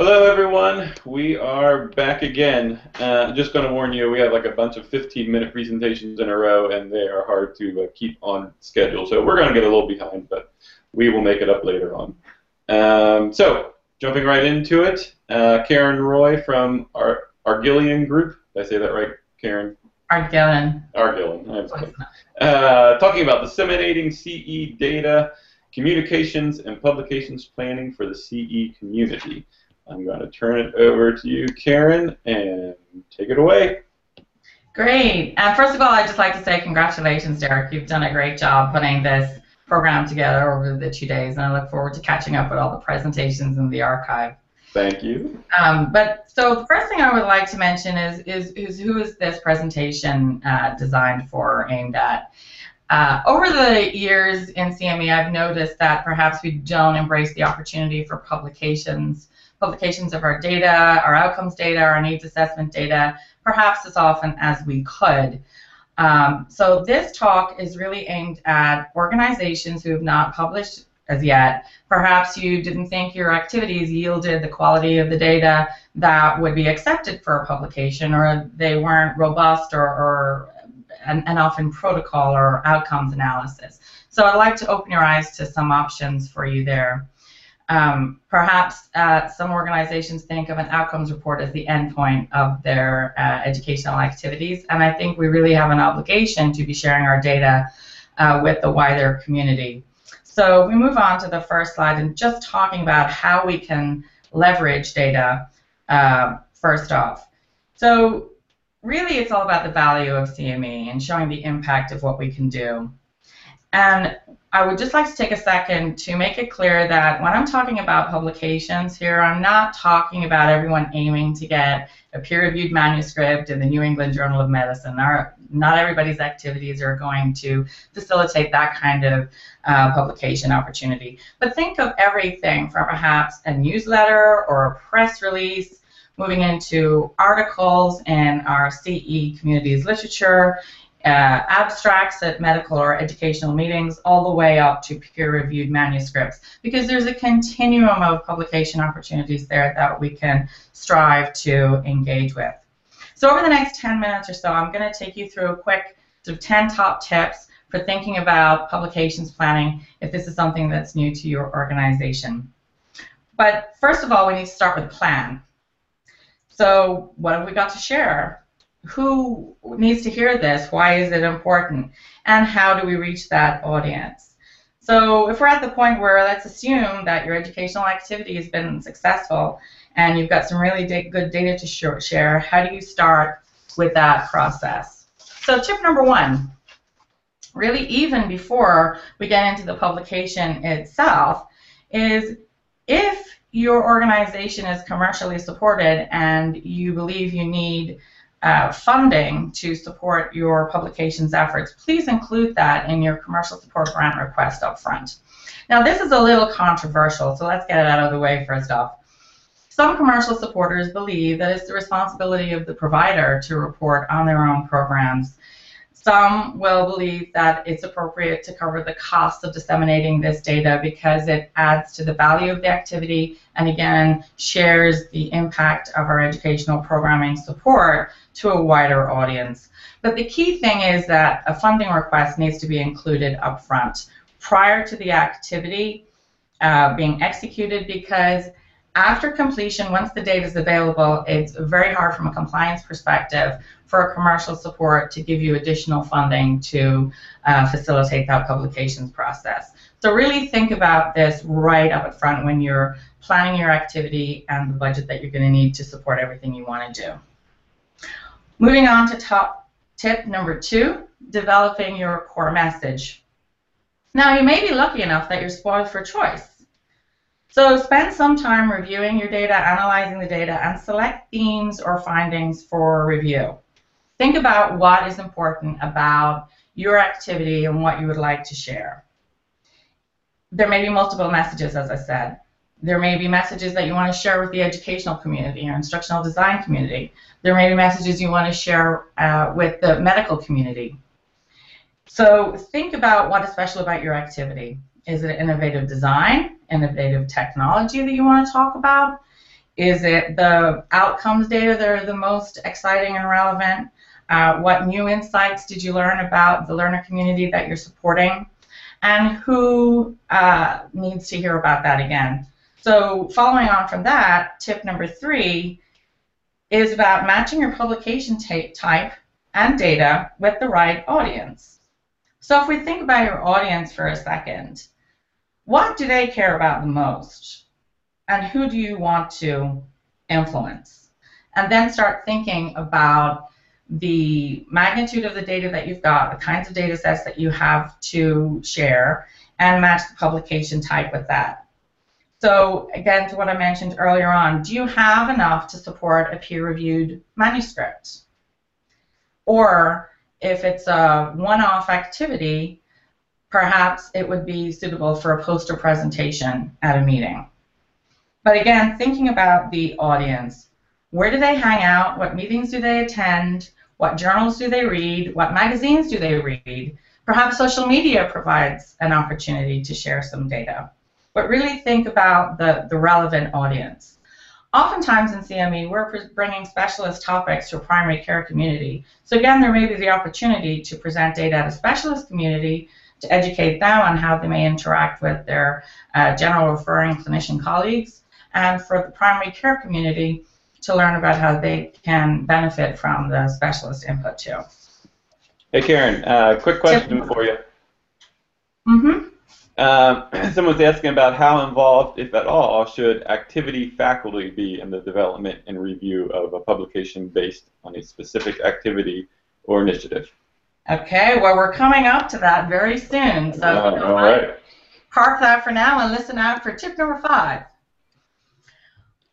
Hello, everyone. We are back again. Uh, just going to warn you, we have like a bunch of 15-minute presentations in a row, and they are hard to uh, keep on schedule. So we're going to get a little behind, but we will make it up later on. Um, so, jumping right into it, uh, Karen Roy from Ar- Argillian Group. Did I say that right, Karen? Argillian. Argillian. Uh, talking about disseminating CE data, communications, and publications planning for the CE community. I'm going to turn it over to you, Karen, and take it away. Great. And first of all, I'd just like to say congratulations, Derek. You've done a great job putting this program together over the two days, and I look forward to catching up with all the presentations in the archive. Thank you. Um, but so the first thing I would like to mention is is, is who is this presentation uh, designed for, or aimed at? Uh, over the years in CME, I've noticed that perhaps we don't embrace the opportunity for publications publications of our data, our outcomes data, our needs assessment data, perhaps as often as we could. Um, so this talk is really aimed at organizations who have not published as yet. Perhaps you didn't think your activities yielded the quality of the data that would be accepted for a publication, or they weren't robust or, or enough often protocol or outcomes analysis. So I'd like to open your eyes to some options for you there. Um, perhaps uh, some organizations think of an outcomes report as the endpoint of their uh, educational activities, and I think we really have an obligation to be sharing our data uh, with the wider community. So we move on to the first slide and just talking about how we can leverage data uh, first off. So really it's all about the value of CME and showing the impact of what we can do. And I would just like to take a second to make it clear that when I'm talking about publications here, I'm not talking about everyone aiming to get a peer-reviewed manuscript in the New England Journal of Medicine. Our, not everybody's activities are going to facilitate that kind of uh, publication opportunity. But think of everything from perhaps a newsletter or a press release, moving into articles in our CE communities literature, uh, abstracts at medical or educational meetings all the way up to peer-reviewed manuscripts because there's a continuum of publication opportunities there that we can strive to engage with. So over the next 10 minutes or so, I'm going to take you through a quick sort of 10 top tips for thinking about publications planning if this is something that's new to your organization. But first of all, we need to start with plan. So what have we got to share? who needs to hear this? Why is it important? And how do we reach that audience? So if we're at the point where let's assume that your educational activity has been successful and you've got some really good data to share, how do you start with that process? So tip number one, really even before we get into the publication itself, is if your organization is commercially supported and you believe you need uh, funding to support your publications efforts, please include that in your commercial support grant request up front. Now this is a little controversial, so let's get it out of the way first off. Some commercial supporters believe that it's the responsibility of the provider to report on their own programs some will believe that it's appropriate to cover the cost of disseminating this data because it adds to the value of the activity and again shares the impact of our educational programming support to a wider audience. But the key thing is that a funding request needs to be included upfront prior to the activity uh, being executed because after completion, once the data is available, it's very hard from a compliance perspective for a commercial support to give you additional funding to uh, facilitate that publications process. So really think about this right up front when you're planning your activity and the budget that you're going to need to support everything you want to do. Moving on to top tip number two, developing your core message. Now you may be lucky enough that you're spoiled for choice. So spend some time reviewing your data, analyzing the data, and select themes or findings for review. Think about what is important about your activity and what you would like to share. There may be multiple messages, as I said. There may be messages that you want to share with the educational community or instructional design community. There may be messages you want to share uh, with the medical community. So think about what is special about your activity. Is it innovative design? innovative technology that you want to talk about? Is it the outcomes data that are the most exciting and relevant? Uh, what new insights did you learn about the learner community that you're supporting? And who uh, needs to hear about that again? So following on from that, tip number three is about matching your publication type and data with the right audience. So if we think about your audience for a second, what do they care about the most? And who do you want to influence? And then start thinking about the magnitude of the data that you've got, the kinds of data sets that you have to share, and match the publication type with that. So again, to what I mentioned earlier on, do you have enough to support a peer-reviewed manuscript? Or if it's a one-off activity, perhaps it would be suitable for a poster presentation at a meeting. But again, thinking about the audience, where do they hang out? What meetings do they attend? What journals do they read? What magazines do they read? Perhaps social media provides an opportunity to share some data. But really think about the, the relevant audience. Oftentimes in CME, we're bringing specialist topics to a primary care community. So again, there may be the opportunity to present data at a specialist community to educate them on how they may interact with their uh, general referring clinician colleagues, and for the primary care community to learn about how they can benefit from the specialist input too. Hey Karen, uh, quick question for you. Mm-hmm. Um, someone's asking about how involved, if at all, should activity faculty be in the development and review of a publication based on a specific activity or initiative? Okay, well, we're coming up to that very soon. So uh, all right. park that for now and listen out for tip number five.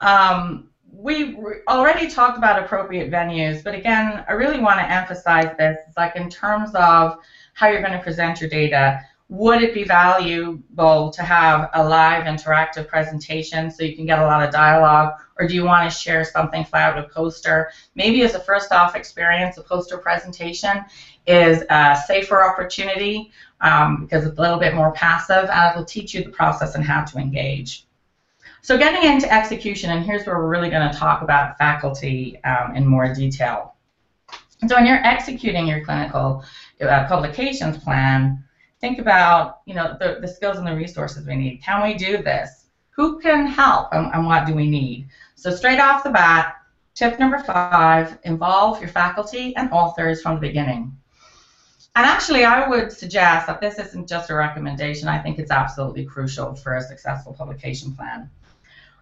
Um, we already talked about appropriate venues, but again, I really want to emphasize this. Like in terms of how you're going to present your data, would it be valuable to have a live interactive presentation so you can get a lot of dialogue, or do you want to share something flat with a poster? Maybe as a first off experience, a poster presentation is a safer opportunity um, because it's a little bit more passive and it'll teach you the process and how to engage. So getting into execution, and here's where we're really going to talk about faculty um, in more detail. So when you're executing your clinical uh, publications plan, think about you know the, the skills and the resources we need. Can we do this? Who can help and, and what do we need? So straight off the bat, tip number five, involve your faculty and authors from the beginning. And actually, I would suggest that this isn't just a recommendation. I think it's absolutely crucial for a successful publication plan.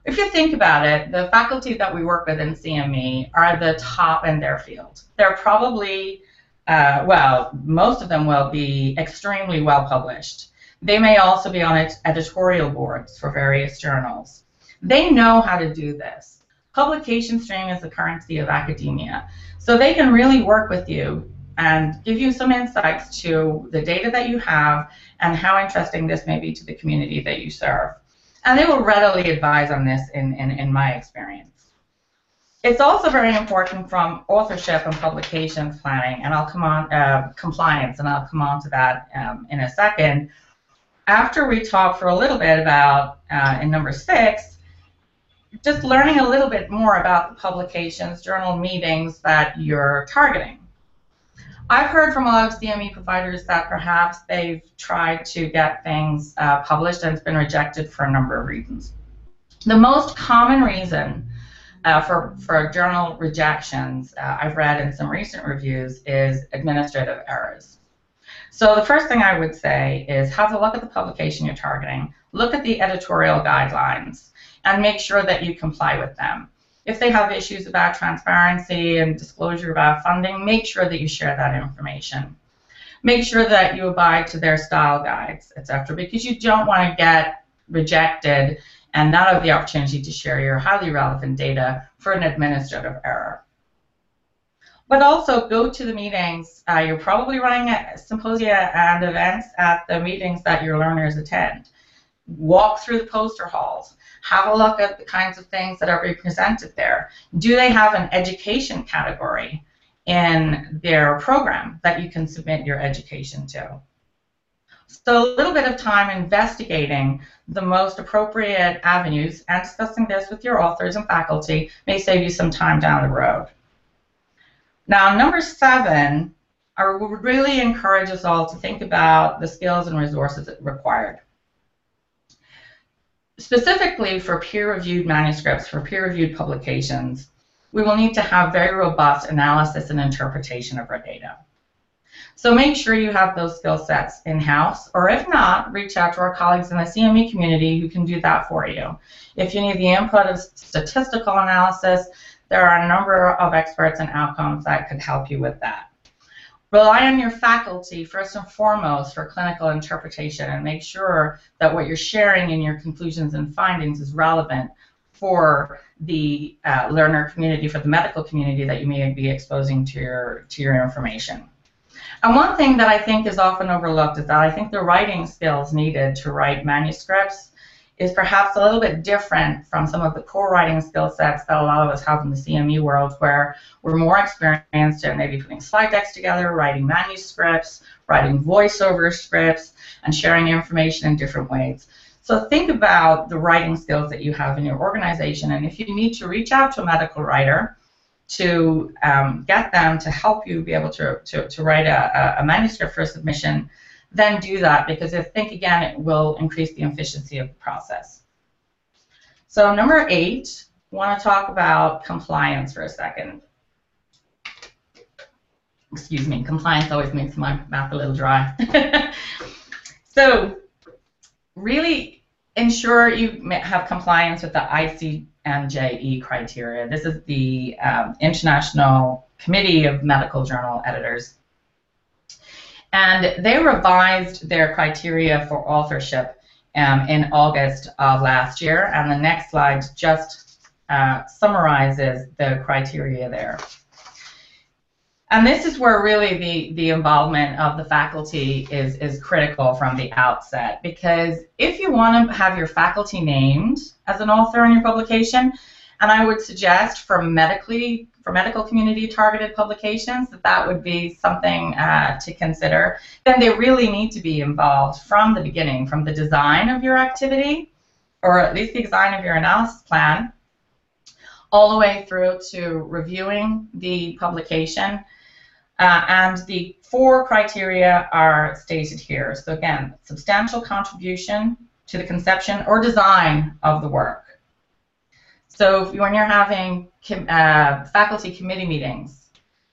If you think about it, the faculty that we work with in CME are the top in their field. They're probably uh, well, most of them will be extremely well published. They may also be on editorial boards for various journals. They know how to do this. Publication stream is the currency of academia. So they can really work with you and give you some insights to the data that you have and how interesting this may be to the community that you serve. And they will readily advise on this in, in, in my experience. It's also very important from authorship and publication planning, and I'll come on uh, compliance, and I'll come on to that um, in a second. After we talk for a little bit about uh, in number six, just learning a little bit more about the publications, journal meetings that you're targeting. I've heard from a lot of CME providers that perhaps they've tried to get things uh, published and it's been rejected for a number of reasons. The most common reason uh, for, for journal rejections, uh, I've read in some recent reviews, is administrative errors. So the first thing I would say is have a look at the publication you're targeting, look at the editorial guidelines, and make sure that you comply with them. If they have issues about transparency and disclosure about funding, make sure that you share that information. Make sure that you abide to their style guides, etc., because you don't want to get rejected and not have the opportunity to share your highly relevant data for an administrative error. But also go to the meetings. Uh, you're probably running symposia and events at the meetings that your learners attend. Walk through the poster halls. Have a look at the kinds of things that are represented there. Do they have an education category in their program that you can submit your education to? So a little bit of time investigating the most appropriate avenues and discussing this with your authors and faculty may save you some time down the road. Now, number seven, I would really encourage us all to think about the skills and resources required. Specifically for peer-reviewed manuscripts, for peer-reviewed publications, we will need to have very robust analysis and interpretation of our data. So make sure you have those skill sets in-house, or if not, reach out to our colleagues in the CME community who can do that for you. If you need the input of statistical analysis, there are a number of experts and outcomes that could help you with that. Rely on your faculty first and foremost for clinical interpretation and make sure that what you're sharing in your conclusions and findings is relevant for the uh, learner community, for the medical community that you may be exposing to your, to your information. And one thing that I think is often overlooked is that I think the writing skills needed to write manuscripts is perhaps a little bit different from some of the core writing skill sets that a lot of us have in the CME world, where we're more experienced at maybe putting slide decks together, writing manuscripts, writing voiceover scripts, and sharing information in different ways. So think about the writing skills that you have in your organization, and if you need to reach out to a medical writer, to um, get them to help you be able to, to, to write a, a manuscript for a submission, then do that because I think, again, it will increase the efficiency of the process. So number eight, want to talk about compliance for a second. Excuse me, compliance always makes my mouth a little dry. so really ensure you have compliance with the IC MJE criteria. This is the um, International Committee of Medical Journal Editors. And they revised their criteria for authorship um, in August of last year. And the next slide just uh, summarizes the criteria there. And this is where really the, the involvement of the faculty is, is critical from the outset because if you want to have your faculty named as an author in your publication, and I would suggest for medically for medical community targeted publications that that would be something uh, to consider. Then they really need to be involved from the beginning, from the design of your activity, or at least the design of your analysis plan, all the way through to reviewing the publication uh, and the four criteria are stated here. So again, substantial contribution to the conception or design of the work. So when you're having uh, faculty committee meetings,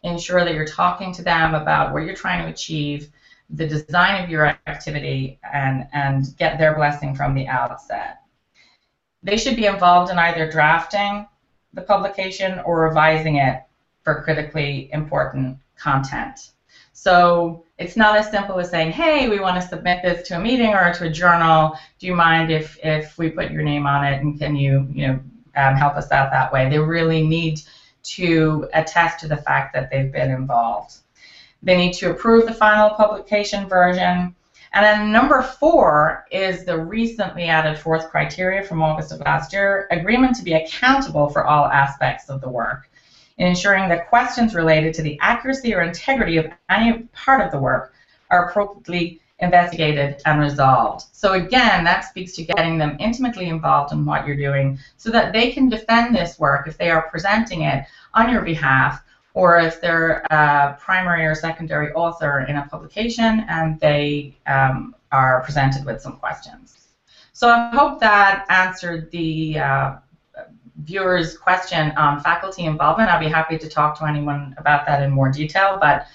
ensure that you're talking to them about what you're trying to achieve, the design of your activity, and, and get their blessing from the outset. They should be involved in either drafting the publication or revising it for critically important content. So it's not as simple as saying, hey, we want to submit this to a meeting or to a journal. Do you mind if, if we put your name on it and can you, you know, um, help us out that way? They really need to attest to the fact that they've been involved. They need to approve the final publication version. And then number four is the recently added fourth criteria from August of last year, agreement to be accountable for all aspects of the work in ensuring that questions related to the accuracy or integrity of any part of the work are appropriately investigated and resolved. So again, that speaks to getting them intimately involved in what you're doing so that they can defend this work if they are presenting it on your behalf or if they're a primary or secondary author in a publication and they um, are presented with some questions. So I hope that answered the uh, viewer's question on faculty involvement, I'll be happy to talk to anyone about that in more detail. But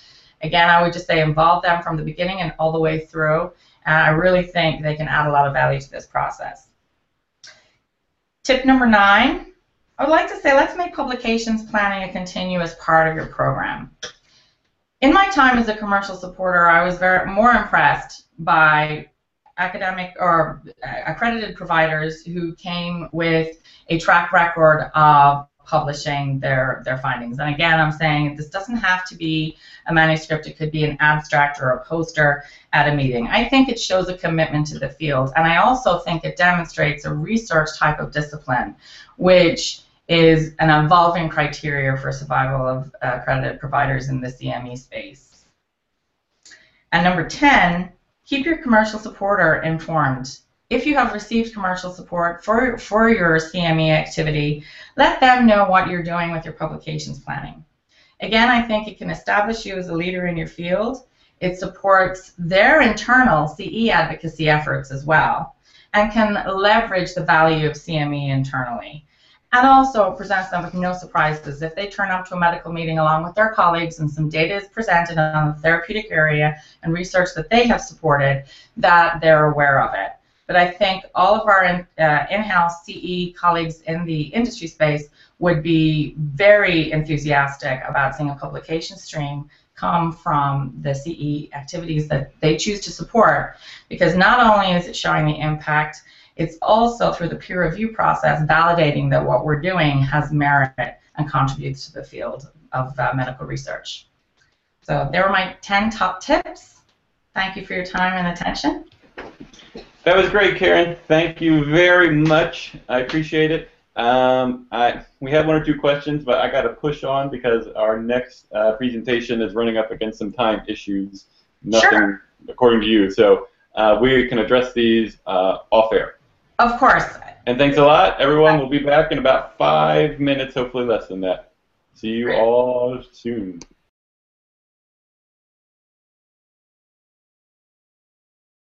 again, I would just say involve them from the beginning and all the way through. And I really think they can add a lot of value to this process. Tip number nine, I would like to say let's make publications planning a continuous part of your program. In my time as a commercial supporter, I was very more impressed by academic or accredited providers who came with a track record of publishing their, their findings. And again, I'm saying this doesn't have to be a manuscript, it could be an abstract or a poster at a meeting. I think it shows a commitment to the field, and I also think it demonstrates a research type of discipline, which is an evolving criteria for survival of accredited providers in the CME space. And number 10, keep your commercial supporter informed. If you have received commercial support for, for your CME activity, let them know what you're doing with your publications planning. Again, I think it can establish you as a leader in your field. It supports their internal CE advocacy efforts as well and can leverage the value of CME internally. And also presents them with no surprises. If they turn up to a medical meeting along with their colleagues and some data is presented on the therapeutic area and research that they have supported, that they're aware of it. But I think all of our in, uh, in-house CE colleagues in the industry space would be very enthusiastic about seeing a publication stream come from the CE activities that they choose to support because not only is it showing the impact, it's also through the peer review process validating that what we're doing has merit and contributes to the field of uh, medical research. So there were my 10 top tips. Thank you for your time and attention. That was great, Karen. Thank you very much. I appreciate it. Um, I, we have one or two questions, but I got to push on because our next uh, presentation is running up against some time issues. Nothing Sure. according to you. So uh, we can address these uh, off air. Of course. And thanks a lot, everyone. We'll be back in about five minutes, hopefully less than that. See you all soon.